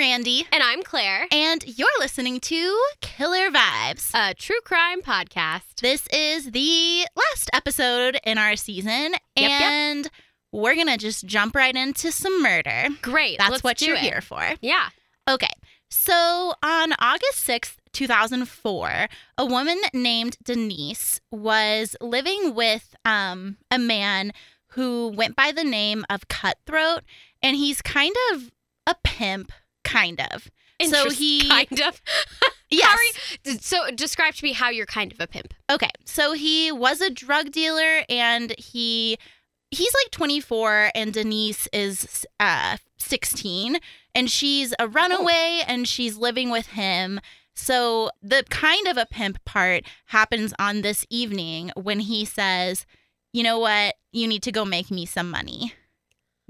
Randy. And I'm Claire, And you're listening to Killer Vibes. a true crime podcast. This is the last episode in our season, yep. and we're going to just jump right into some murder. Great. That's what you're it. here for. Yeah. Okay. So on August 6th, 2004, a woman named Denise was living with um, a man who went by the name of Cutthroat, and he's kind of a pimp, kind of. So he- kind of. Yes. Sorry. So describe to me how you're kind of a pimp. Okay. So he was a drug dealer, and he he's like 24, and Denise is uh, 16, and she's a runaway, and she's living with him. So the kind of a pimp part happens on this evening when he says, "You know what? You need to go make me some money.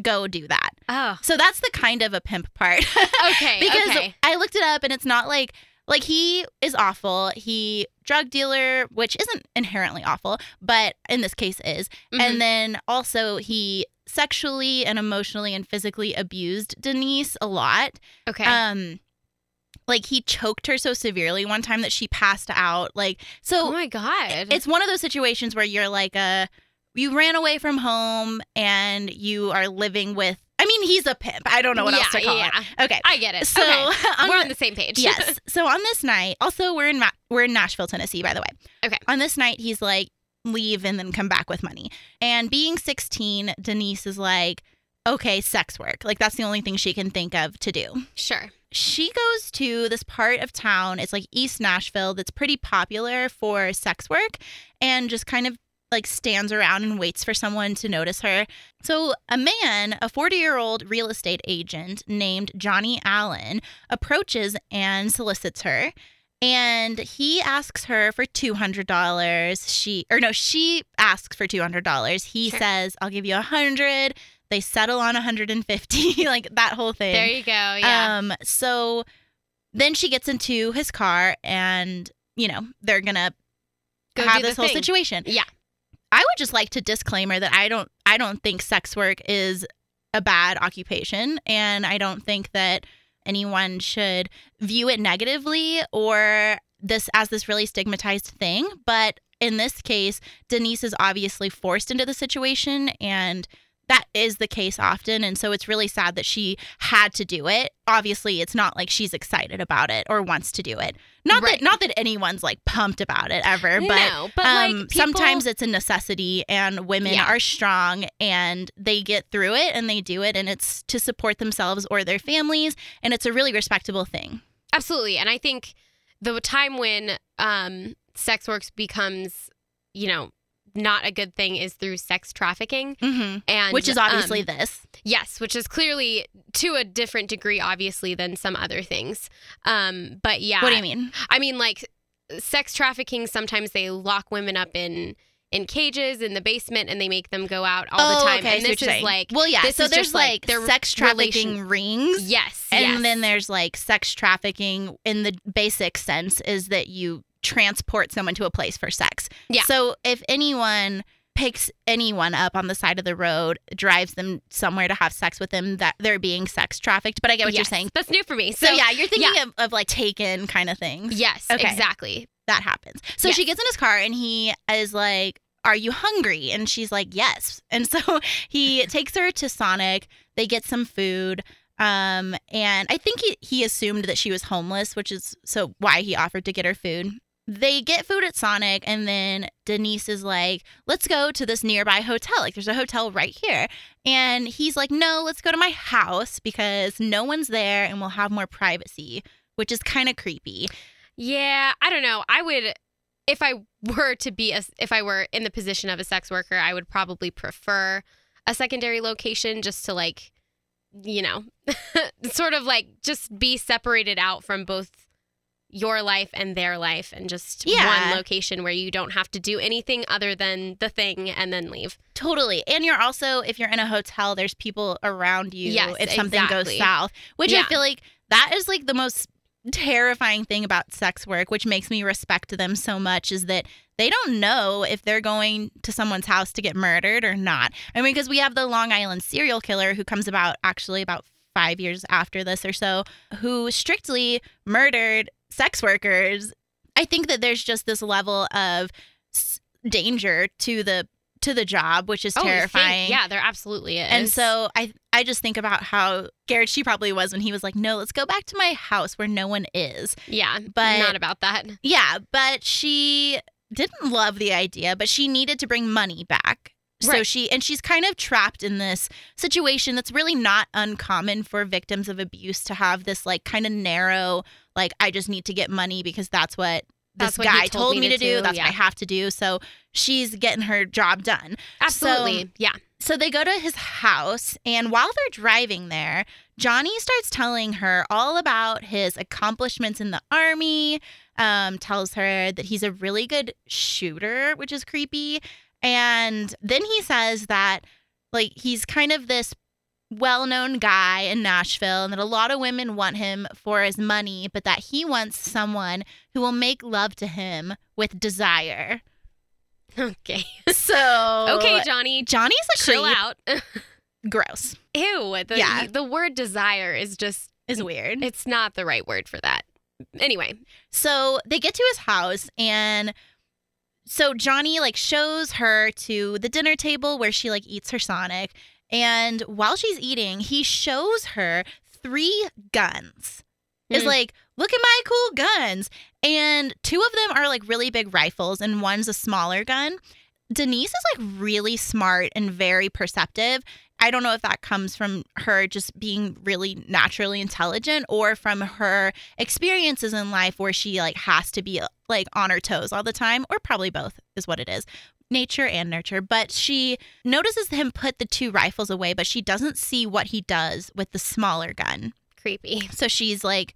Go do that." Oh. So that's the kind of a pimp part. Okay. because okay. I looked it up and it's not like like he is awful. He drug dealer, which isn't inherently awful, but in this case is. Mhm. And then also he sexually and emotionally and physically abused Denise a lot. okay. Um like he choked her so severely one time that she passed out. Like so oh my god. it's one of those situations where you're like a you ran away from home and you are living with I mean he's a pimp. I don't know what else to Yeah, call yeah. him. Okay. I get it. So okay. on We're the- on the same page. yes. So on this night, also we're in Ma- we're in Nashville, Tennessee, by the way. Okay. On this night, he's like, leave and then come back with money. And being 16, Denise is like, okay, sex work. Like that's the only thing she can think of to do. sure. She goes to this part of town. It's like East Nashville that's pretty popular for sex work and just kind of like stands around and waits for someone to notice her. So, a man, a 40 year old real estate agent named Johnny Allen, approaches and solicits her. And he asks her for $200. She, or no, she asks for $200. He Sure. says, I'll give you a 100 They settle on 150 like that whole thing. There you go. Yeah. Um, so then she gets into his car and, you know, they're gonna Go have this whole thing. situation. Yeah. I would just like to disclaimer that I don't I don't think sex work is a bad occupation and I don't think that anyone should view it negatively or this as this really stigmatized thing, but in this case, Denise is obviously forced into the situation and that is the case often and so it's really sad that she had to do it. Obviously, it's not like she's excited about it or wants to do it. Not Right. that not that anyone's like pumped about it ever, but no, but um, like people, sometimes it's a necessity and women Yeah. are strong and they get through it and they do it and it's to support themselves or their families and it's a really respectable thing Absolutely. And I think the time when um, sex work becomes, you know, not a good thing is through sex trafficking. mm-hmm. And which is obviously um, this yes, which is clearly to a different degree, obviously, than some other things. Um, but yeah, what do you mean I mean, like sex trafficking. Sometimes they lock women up in in cages in the basement, and they make them go out all the Oh, time. okay, and this is saying. like, well yeah so there's like, like, their sex trafficking relation- rings yes, and yes. then there's like sex trafficking in the basic sense is that you transport someone to a place for sex Yeah. so if anyone picks anyone up on the side of the road drives them somewhere to have sex with them that they're being sex trafficked but i get what you're saying That's new for me. so, So, yeah you're thinking Of, of like taken kind of things Yes, Okay. exactly. that happens. So Yes. she gets in his car and he is like, Are you hungry? And she's like, Yes. And so he takes her to Sonic. They get some food. Um, and I think he, he assumed that she was homeless, which is so why he offered to get her food. They get food at Sonic, and then Denise is like, Let's go to this nearby hotel. Like, there's a hotel right here. And he's like, No, let's go to my house because no one's there and we'll have more privacy, which is kind of creepy. Yeah, I don't know. I would if I were to be a if I were in the position of a sex worker, I would probably prefer a secondary location just to like you know, sort of like just be separated out from both your life and their life and just Yeah. one location where you don't have to do anything other than the thing and then leave. Totally. And you're also, if you're in a hotel, there's people around you Yes, if something exactly. goes south, which I feel like that is like the most terrifying thing about sex work, which makes me respect them so much, is that they don't know if they're going to someone's house to get murdered or not. I mean, because we have the Long Island serial killer who comes about actually about five years after this or so, who strictly murdered sex workers. I think that there's just this level of s- danger to the to the job, which is Oh, think- terrifying. yeah, there absolutely is. And so I I just think about how scared she probably was when he was like, "No, let's go back to my house where no one is." yeah, but- not about that. Yeah, but she didn't love the idea, but she needed to bring money back. So Right. she and she's kind of trapped in this situation that's really not uncommon for victims of abuse to have this like kind of narrow like I just need to get money because that's what this That's what he guy told me me to to do. do, That's what I have to do. So she's getting her job done. Absolutely, yeah. So they go to his house, and while they're driving there, Johnny starts telling her all about his accomplishments in the army. Um, tells her that he's a really good shooter, which is creepy. And then he says that, like, he's kind of this well known guy in Nashville, and that a lot of women want him for his money, but that he wants someone who will make love to him with desire. Okay. So, Okay, Johnny, Johnny's a chill creep. out. Gross. Ew. The, Yeah. the word desire is just, Is weird. it's not the right word for that. Anyway, So they get to his house and so Johnny like shows her to the dinner table where she like eats her Sonic and while she's eating, he shows her three guns. Is Hmm. like, look at my cool guns. And two of them are like really big rifles and one's a smaller gun. Denise is like really smart and very perceptive. I don't know if that comes from her just being really naturally intelligent or from her experiences in life where she like has to be like on her toes all the time or probably both is what it is. Nature and nurture, but she notices him put the two rifles away, but she doesn't see what he does with the smaller gun. creepy. So she's like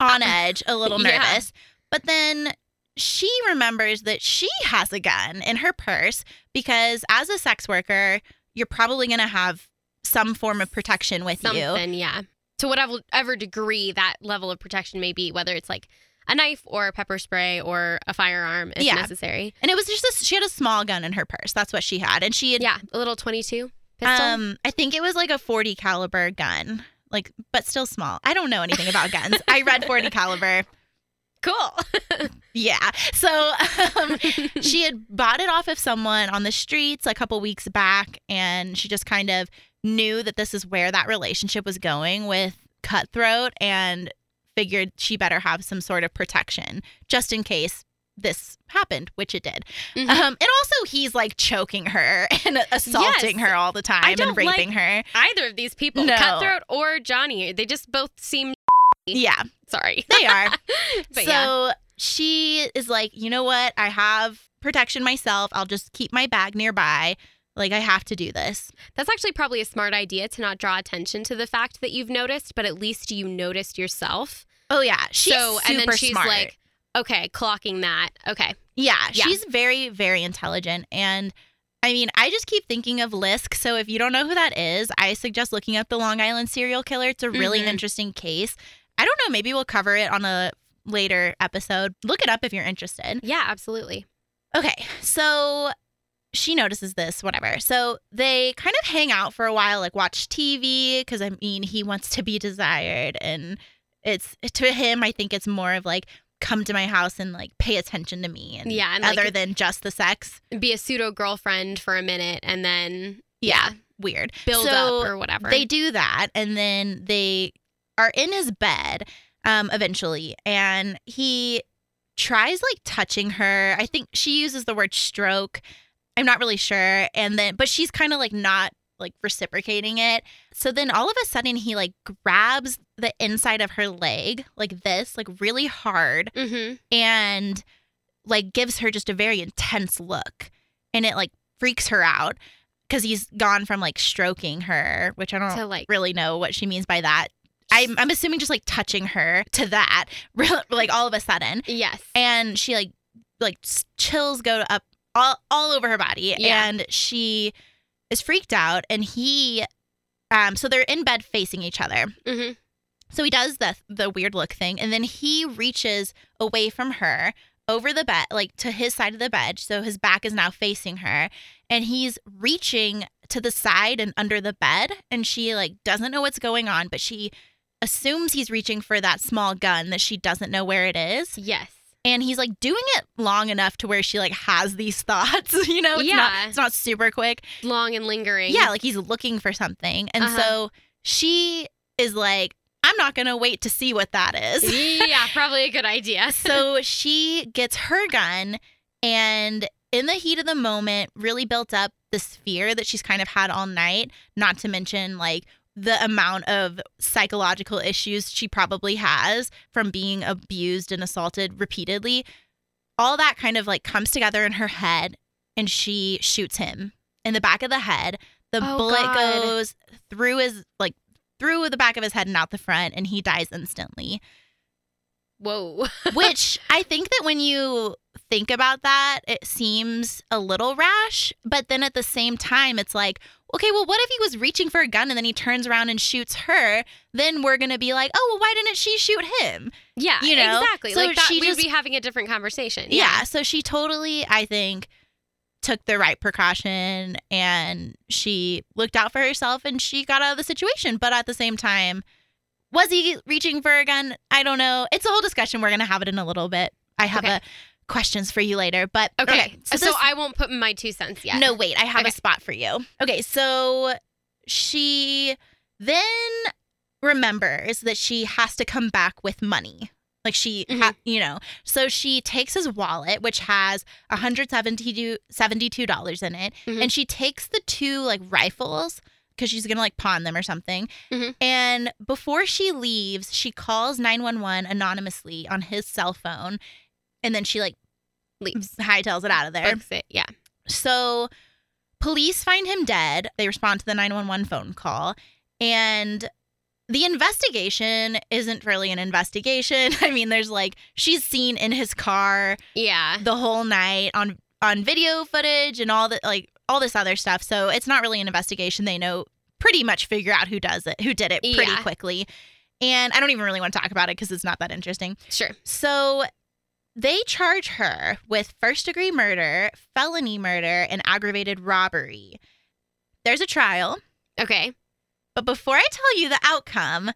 on edge, a little Yeah. nervous. But then she remembers that she has a gun in her purse because as a sex worker, you're probably going to have some form of protection with you. Something, yeah. To whatever ever degree that level of protection may be, whether it's like a knife or a pepper spray or a firearm if Yeah. necessary. And it was just this, she had a small gun in her purse. That's what she had. And she had, Yeah, a little 22 pistol. um, I think it was like a 40 caliber gun, like, but still small. I don't know anything about guns. I read 40 caliber. cool. Yeah. So um, she had bought it off of someone on the streets a couple weeks back, and she just kind of knew that this is where that relationship was going with Cutthroat and figured she better have some sort of protection just in case this happened, which it did. Mhm. Um, and also, he's like choking her and assaulting Yes. her all the time and raping her. Either of these people, No. Cutthroat or Johnny, they just both seem Yeah, sorry. they are. but so yeah. She is like, you know what? I have protection myself. I'll just keep my bag nearby. Like I have to do this. That's actually probably a smart idea to not draw attention to the fact that you've noticed, but at least you noticed yourself. Oh yeah, she's so super and then she's smart. like, okay, clocking that. Okay. yeah, Yeah. she's very very intelligent and. I mean, I just keep thinking of Lisk. So if you don't know who that is, I suggest looking up the Long Island serial killer. It's a really Mhm. interesting case. I don't know, maybe we'll cover it on a later episode. Look it up if you're interested. Yeah, absolutely. Okay, so she notices this, whatever. So they kind of hang out for a while, like watch TV, because I mean, he wants to be desired. And it's to him, I think it's more of like, come to my house and like pay attention to me. And Yeah, and, like, other than just the sex. Be a pseudo girlfriend for a minute and then Yeah, weird. build So up or whatever. They do that, and then they are in his bed um, eventually, and he tries like touching her. I think she uses the word stroke. I'm not really sure. And then, but she's kind of like not like reciprocating it. So then all of a sudden, he like grabs the inside of her leg like this, like really hard, mm-hmm. and like gives her just a very intense look. And it like freaks her out because he's gone from like stroking her, which I don't To like really know what she means by that. I'm, I'm assuming just like touching her to that, like all of a sudden, yes. and she like like chills go up all all over her body, Yeah. and she is freaked out, and he, um, so they're in bed facing each other. Mm-hmm. So he does the the weird look thing, and then he reaches away from her, over the bed, like to his side of the bed. So his back is now facing her. And he's reaching to the side and under the bed. And she like doesn't know what's going on, but she assumes he's reaching for that small gun that she doesn't know where it is. Yes. And he's like doing it long enough to where she like has these thoughts, you know? It's Yeah. not it's not super quick. Long and lingering. Yeah, like he's looking for something. And Uh-huh. so she is like, I'm not gonna wait to see what that is. yeah, probably a good idea. so she gets her gun and in the heat of the moment really built up this fear that she's kind of had all night not to mention like the amount of psychological issues she probably has from being abused and assaulted repeatedly all that kind of like comes together in her head and she shoots him in the back of the head the Oh, bullet God. goes through his like through the back of his head and out the front and he dies instantly Whoa. which I think that when you think about that, it seems a little rash. But then at the same time, it's like, okay, well, what if he was reaching for a gun and then he turns around and shoots her? Then we're going to be like, oh, well, why didn't she shoot him? Yeah, You know? exactly. So like that, she we'd just- be having a different conversation. Yeah. So she totally, I think, took the right precaution and she looked out for herself and she got out of the situation. But at the same time, was he reaching for a gun? I don't know. It's a whole discussion. We're going to have it in a little bit. I have Okay. a questions for you later. But Okay. So, this- I won't put my two cents yet. no, wait, I have Okay. a spot for you. Okay, so she then remembers that she has to come back with money. Like she, ha- you know, so she takes his wallet, which has $172 $72 in it, Mhm. and she takes the two like rifles because she's gonna like pawn them or something. Mhm. And before she leaves, she calls 911 anonymously on his cell phone, and then she like Leaves. Mm-hmm. hightails it out of there. It. Yeah. So police find him dead. They respond to the 911 phone call. And the investigation isn't really an investigation. I mean, there's like she's seen in his car Yeah. the whole night on on video footage and all the like all this other stuff. So it's not really an investigation. They know pretty much figure out who does it, who did it pretty Yeah. quickly. And I don't even really want to talk about it because it's not that interesting. Sure. So they charge her with first degree murder, felony murder, and aggravated robbery. There's a trial, Okay. but before I tell you the outcome,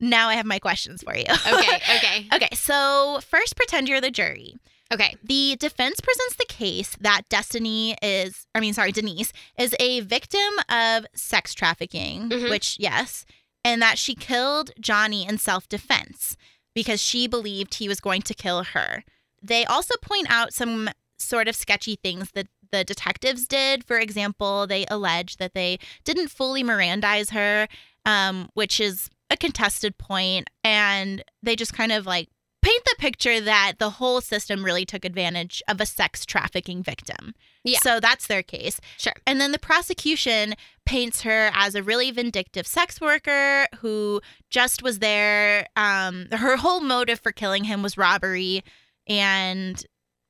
now I have my questions for you. Okay. Okay. okay, so first pretend you're the jury. Okay. The defense presents the case that Destiny is, I mean, sorry, Denise is a victim of sex trafficking, Mhm. which, yes, and that she killed Johnny in self defense because she believed he was going to kill her. They also point out some sort of sketchy things that the detectives did. For example, they allege that they didn't fully Mirandize her, um, which is a contested point, and they just kind of like paint the picture that the whole system really took advantage of a sex trafficking victim. Yeah. So that's their case. Sure. And then the prosecution paints her as a really vindictive sex worker who just was there. Um, her whole motive for killing him was robbery, and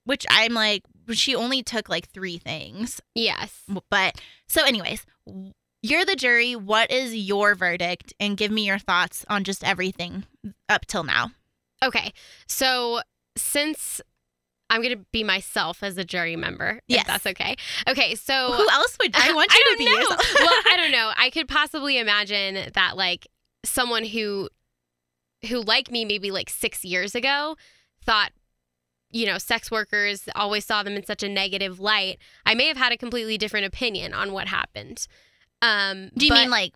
which I'm like, she only took like three things. Yes. But so, anyways, you're the jury. What is your verdict? And give me your thoughts on just everything up till now. Okay. So since I'm gonna be myself as a jury member, Yes. if that's okay. Okay. So Who else would I want you I to be? know. well, I don't know. I could possibly imagine that like someone who who like me maybe like 6 years ago thought you know, sex workers always saw them in such a negative light. I may have had a completely different opinion on what happened. Um Do you but, mean like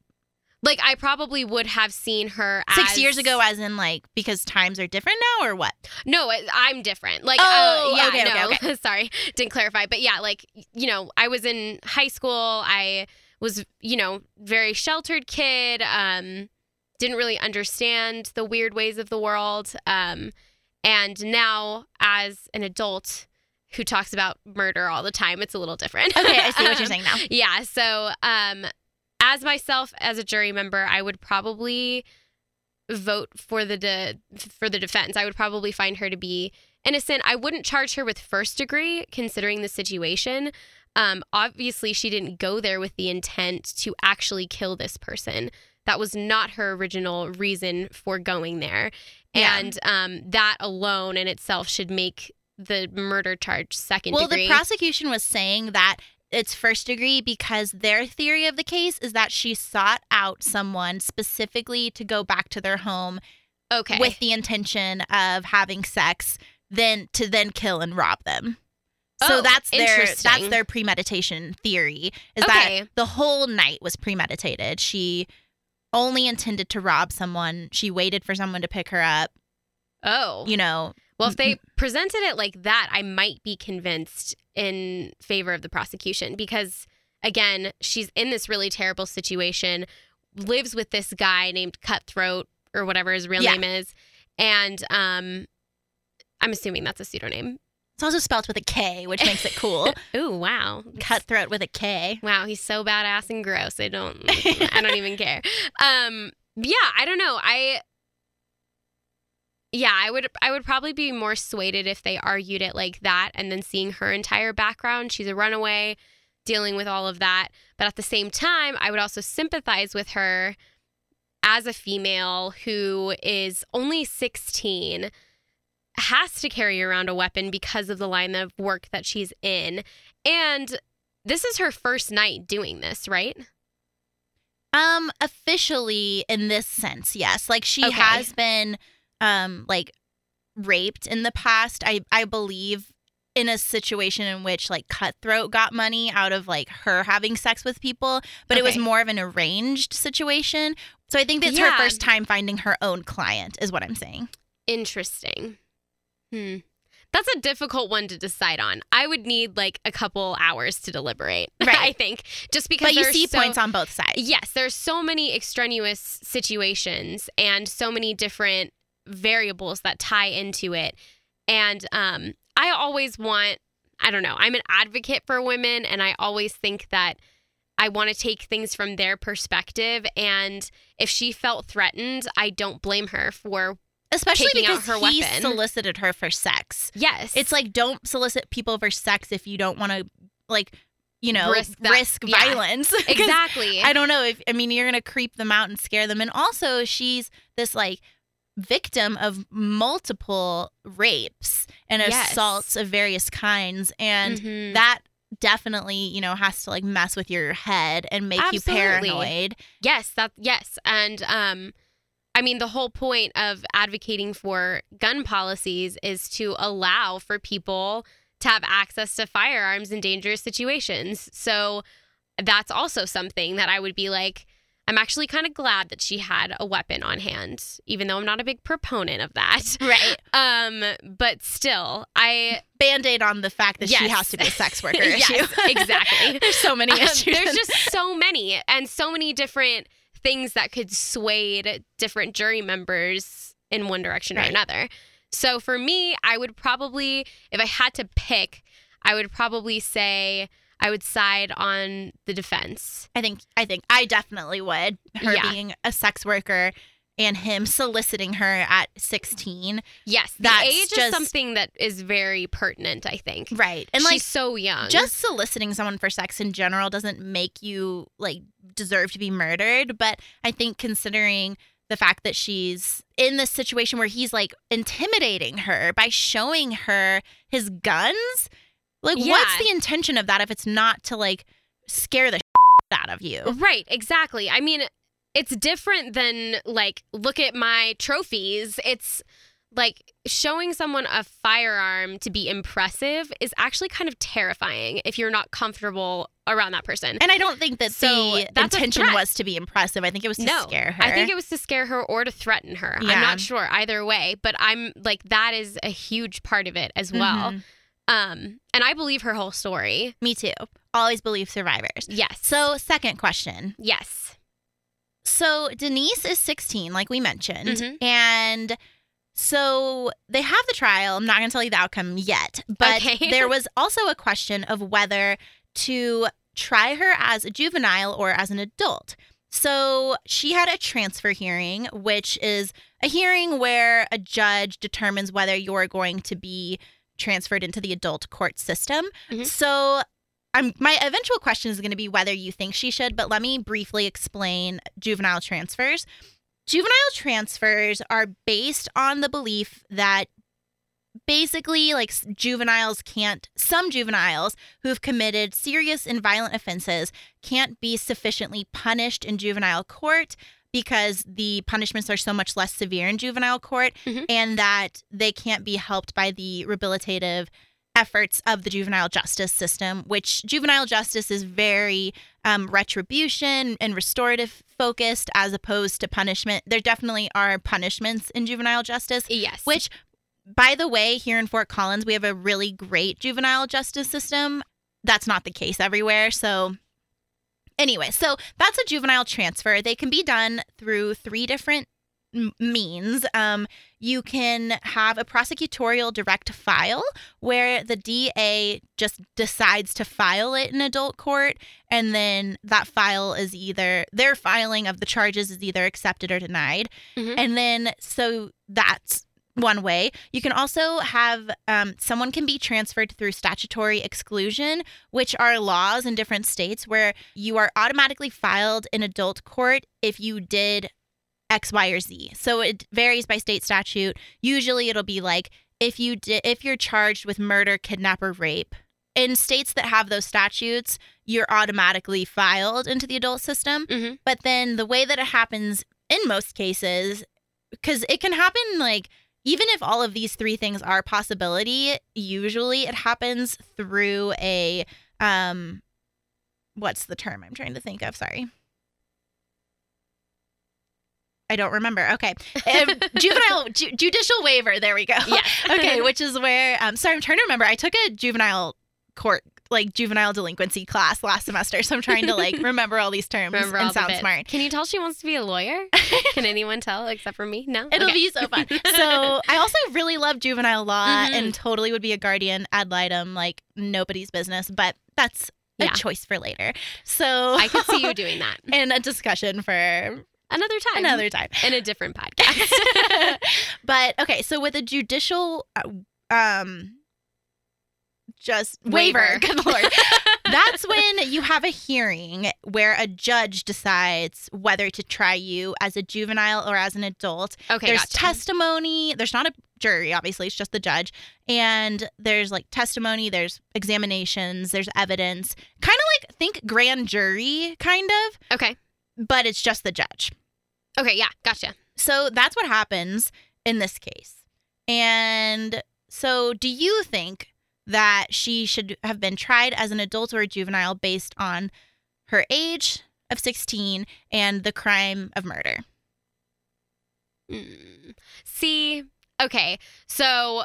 like I probably would have seen her six as- years ago, as in like because times are different now, or what? No, I'm different. Like, Oh, uh, yeah, okay, okay, no, okay. sorry, didn't clarify. But yeah, like, you know, I was in high school. I was, you know, very sheltered kid. Um, didn't really understand the weird ways of the world. Um, and now as an adult who talks about murder all the time, it's a little different. Okay, I see what you're Um, saying now. yeah. So, um, as myself as a jury member, I would probably vote for the de- for the defense. I would probably find her to be innocent. I wouldn't charge her with first degree, considering the situation. Um, obviously, she didn't go there with the intent to actually kill this person. That was not her original reason for going there, Yeah. and um, that alone in itself should make the murder charge second well, degree. the prosecution was saying that it's first degree because their theory of the case is that she sought out someone specifically to go back to their home okay. with the intention of having sex, then to then kill and rob them. So Oh, that's their that's their premeditation theory is Okay. that the whole night was premeditated. She only intended to rob someone. She waited for someone to pick her up. oh. You know, Well, if they presented it like that, I might be convinced in favor of the prosecution because, again, she's in this really terrible situation, lives with this guy named Cutthroat or whatever his real Yeah. name is, and um, I'm assuming that's a pseudonym. it's also spelled with a K, which makes it cool. Ooh, wow, Cutthroat with a K. Wow, he's so badass and gross. I don't, I don't even care. Um, yeah, I don't know. I, yeah, I would, I would probably be more swayed if they argued it like that, and then seeing her entire background. She's a runaway, dealing with all of that. But at the same time, I would also sympathize with her as a female who is only 16 has to carry around a weapon because of the line of work that she's in and this is her first night doing this, right? Um, officially in this sense, yes. Like she Okay. has been um like raped in the past. I I believe in a situation in which like cutthroat got money out of like her having sex with people, but it was more of an arranged situation. So I think that's Yeah. her first time finding her own client, is what I'm saying. Interesting. Hmm. That's a difficult one to decide on. I would need like a couple hours to deliberate. Right. I think just because But you see so- points on both sides. Yes, there's so many extraneous situations and so many different variables that tie into it. And um, I always want, I don't know, I'm an advocate for women, and I always think that I want to take things from their perspective. And if she felt threatened, I don't blame her for, Especially because her he weapon. solicited her for sex. yes. It's like don't solicit people for sex if you don't want to like you know Risk risk, that- yeah. violence exactly. I don't know if I mean you're gonna creep them out and scare them, and also she's this like victim of multiple rapes and Yes. assaults of various kinds, and Mhm. that definitely you know has to like mess with your head and make Absolutely. you paranoid. Yes, that yes, and um, I mean the whole point of advocating for gun policies is to allow for people to have access to firearms in dangerous situations. So that's also something that I would be like. I'm actually kind of glad that she had a weapon on hand, even though I'm not a big proponent of that. Right. Um, but still, I Band aid on the fact that she has to be a sex worker Yes, issue. exactly. There's so many Um, issues. there's just so many and so many different things that could sway different jury members in one direction or another. So for me, I would probably, if I had to pick, I would probably say I would side on the defense. I think I think I definitely would. Her Yeah. being a sex worker and him soliciting her at 16. Yes, the That's age is something that is very pertinent, I think. Right. And She's like so young. just soliciting someone for sex in general doesn't make you like deserve to be murdered, but I think considering the fact that she's in this situation where he's like intimidating her by showing her his guns, like what's the intention of that if it's not to like scare the out of you? Right, exactly. I mean, it's different than like, look at my trophies. It's like showing someone a firearm to be impressive is actually kind of terrifying if you're not comfortable around that person. And I don't think that So, the intention was to be impressive. I think it was to no, scare her. I think it was to scare her or to threaten her. Yeah. I'm not sure either way, but I'm like that is a huge part of it as well. Mhm. Um, and I believe her whole story. Me too. Always believe survivors. Yes. So, second question. yes. So, Denise is 16, like we mentioned. Mhm. And so they have the trial. I'm not going to tell you the outcome yet. But Okay. there was also a question of whether to try her as a juvenile or as an adult. So she had a transfer hearing, which is a hearing where a judge determines whether you're going to be transferred into the adult court system. Mhm. So I'm, my eventual question is going to be whether you think she should, but let me briefly explain juvenile transfers. Juvenile transfers are based on the belief that basically like juveniles can't some juveniles who've committed serious and violent offenses can't be sufficiently punished in juvenile court because the punishments are so much less severe in juvenile court Mhm. and that they can't be helped by the rehabilitative efforts of the juvenile justice system which juvenile justice is very um, retribution and restorative focused as opposed to punishment there definitely are punishments in juvenile justice Yes. which, by the way, here in Fort Collins, we have a really great juvenile justice system. That's not the case everywhere. So, anyway, so that's a juvenile transfer. They can be done through three different means. Um, you can have a prosecutorial direct file where the DA just decides to file it in adult court, and then that file is either their filing of the charges is either accepted or denied. Mhm. And then, so that's one way. You can also have um, someone can be transferred through statutory exclusion, which are laws in different states where you are automatically filed in adult court if you did X, Y, or Z. So it varies by state statute. Usually, it'll be like if you did if you're charged with murder, kidnap, or rape. In states that have those statutes, you're automatically filed into the adult system. Mhm. But then the way that it happens in most cases, because it can happen like even if all of these three things are possibility, usually it happens through a um what's the term I'm trying to think of? Sorry. I don't remember. Okay. Um, juvenile ju- judicial waiver. There we go. Yeah. okay, which is where um sorry, I'm trying to remember. I took a juvenile court like juvenile delinquency class last semester, so I'm trying to like remember all these terms Remember and sound smart. Can you tell she wants to be a lawyer? Can anyone tell except for me? No. It'll Okay. be so fun. So I also really love juvenile law Mhm. and totally would be a guardian ad litem like nobody's business, but that's a Yeah. choice for later. So I could see you doing that in a discussion for another time. another time. in a different podcast. but okay, so with a judicial uh, um just waiver, Waiver. good lord. That's when you have a hearing where a judge decides whether to try you as a juvenile or as an adult. okay, there's gotcha. testimony. There's not a jury, obviously, it's just the judge. And there's like testimony, there's examinations, there's evidence. Kind of like think grand jury, kind of, okay. but it's just the judge. Okay, yeah, gotcha. So that's what happens in this case. And so, do you think that she should have been tried as an adult or a juvenile based on her age of 16 and the crime of murder? Mm. See, okay, so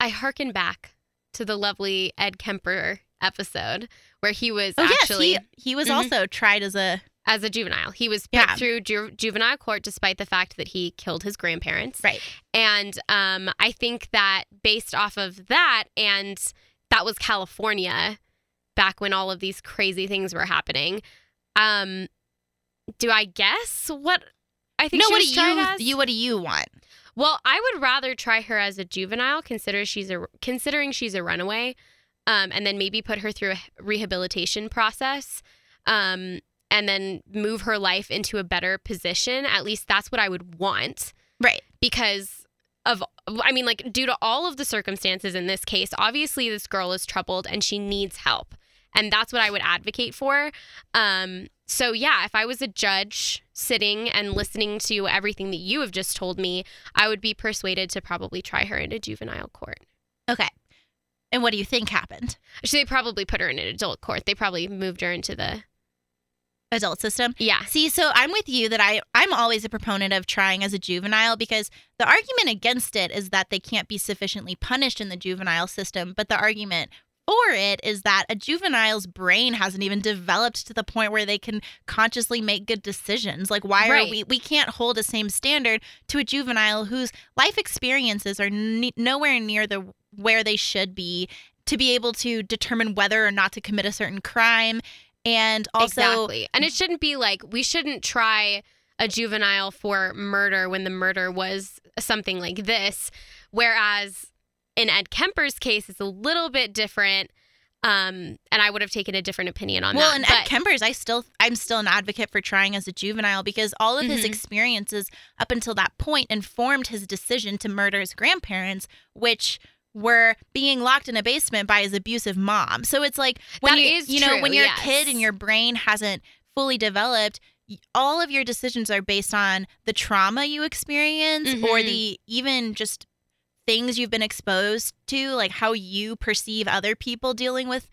I hearken back to the lovely Ed Kemper episode where he was Oh, actually yes, he, he was Mhm. also tried as a. as a juvenile. He was put Yeah. through ju- juvenile court despite the fact that he killed his grandparents. Right. And um, I think that based off of that, and that was California back when all of these crazy things were happening. Um, do I guess what I think No, what do you, as? you what do you want? Well, I would rather try her as a juvenile, consider she's a considering she's a runaway, um, and then maybe put her through a rehabilitation process, um, and then move her life into a better position. At least that's what I would want, Right. because of I mean, like due to all of the circumstances in this case, obviously this girl is troubled and she needs help, and that's what I would advocate for. Um, so yeah, if I was a judge sitting and listening to everything that you have just told me, I would be persuaded to probably try her into juvenile court. Okay. And what do you think happened? Actually, they probably put her in an adult court. They probably moved her into the Adult system? yeah. See, so I'm with you that I I'm always a proponent of trying as a juvenile because the argument against it is that they can't be sufficiently punished in the juvenile system, but the argument for it is that a juvenile's brain hasn't even developed to the point where they can consciously make good decisions. Like why Right. are we we can't hold a same standard to a juvenile whose life experiences are ne- nowhere near the where they should be to be able to determine whether or not to commit a certain crime and also exactly. And it shouldn't be like we shouldn't try a juvenile for murder when the murder was something like this. Whereas in Ed Kemper's case, it's a little bit different. Um, and I would have taken a different opinion on well, that. and but, Ed Kemper's, I still I'm still an advocate for trying as a juvenile because all of his Mhm. experiences up until that point informed his decision to murder his grandparents, which were being locked in a basement by his abusive mom. So it's like when That you is you know true, when you're yes. a kid and your brain hasn't fully developed. All of your decisions are based on the trauma you experience or Mhm. the even just things you've been exposed to, like how you perceive other people dealing with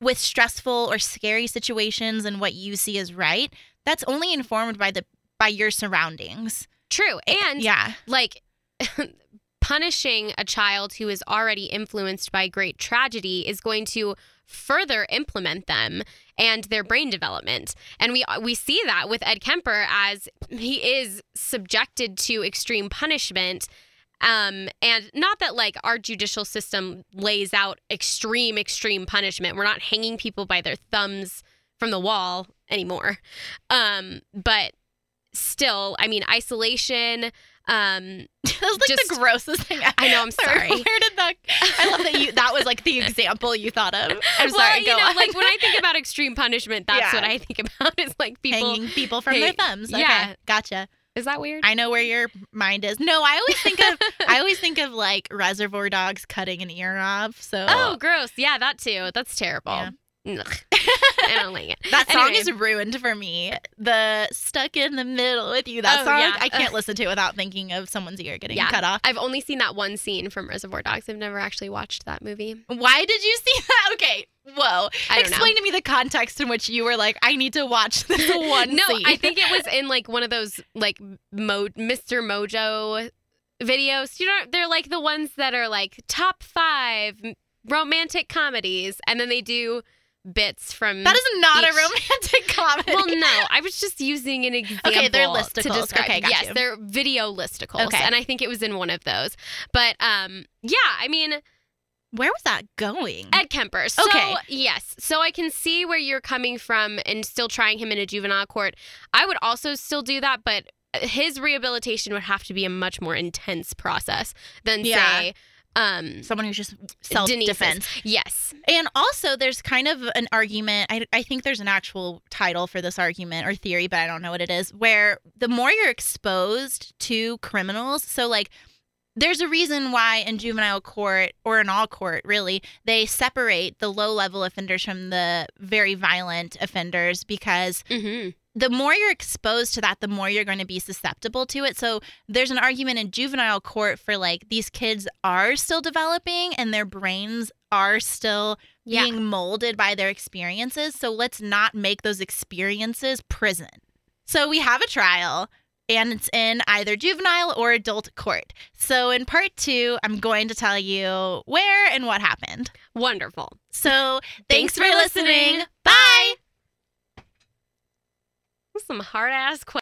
with stressful or scary situations and what you see as right. That's only informed by the by your surroundings. true. And yeah, like punishing a child who is already influenced by great tragedy is going to further implement them and their brain development. And we we see that with Ed Kemper as he is subjected to extreme punishment. Um, and not that like our judicial system lays out extreme, extreme punishment. We're not hanging people by their thumbs from the wall anymore. Um, but still, I mean, isolation. Um, that was like Just- the grossest thing. Ever. I know, I'm sorry. Where did that? I love that you. That was like the example you thought of. I'm well, sorry. you go know, on. like when I think about extreme punishment, that's Yeah. what I think about. Is like people. hanging people from Hey, their thumbs. Okay, yeah. gotcha. Is that weird? I know where your mind is. No, I always think of. I always think of like Reservoir Dogs cutting an ear off. So oh, gross. Yeah, that too. That's terrible. Yeah. Ugh. I don't like it. That song Anyway. is ruined for me. The stuck in the middle with you. That Oh, song yeah. I can't listen to it without thinking of someone's ear getting Yeah. cut off. I've only seen that one scene from Reservoir Dogs. I've never actually watched that movie. Why did you see that? Okay, whoa. Don't know. Explain to me the context in which you were like, I need to watch this one no, scene. I think it was in like one of those like Mo- Mr. Mojo videos. You know, they're like the ones that are like top five romantic comedies, and then they do bits from. that is not a romantic comedy. well, no, I was just using an example. Okay, they're To describe. Okay, yes, you. they're video listicles, Okay. and I think it was in one of those. But um, yeah, I mean, Where was that going? Ed Kemper. So, Okay. yes. So I can see where you're coming from and still trying him in a juvenile court. I would also still do that, but his rehabilitation would have to be a much more intense process than Yeah. say um Someone who's just self defense. Yes. And also, there's kind of an argument. I, I think there's an actual title for this argument or theory, but I don't know what it is. Where the more you're exposed to criminals, so like, there's a reason why in juvenile court or in all court, really, they separate the low level offenders from the very violent offenders because hmm the more you're exposed to that, the more you're going to be susceptible to it. So there's an argument in juvenile court for like these kids are still developing and their brains are still Yeah. being molded by their experiences. So let's not make those experiences prison. So we have a trial and it's in either juvenile or adult court. So in part two, I'm going to tell you where and what happened. Wonderful. So thanks, Thanks for listening. listening. Bye. Some hard ass questions.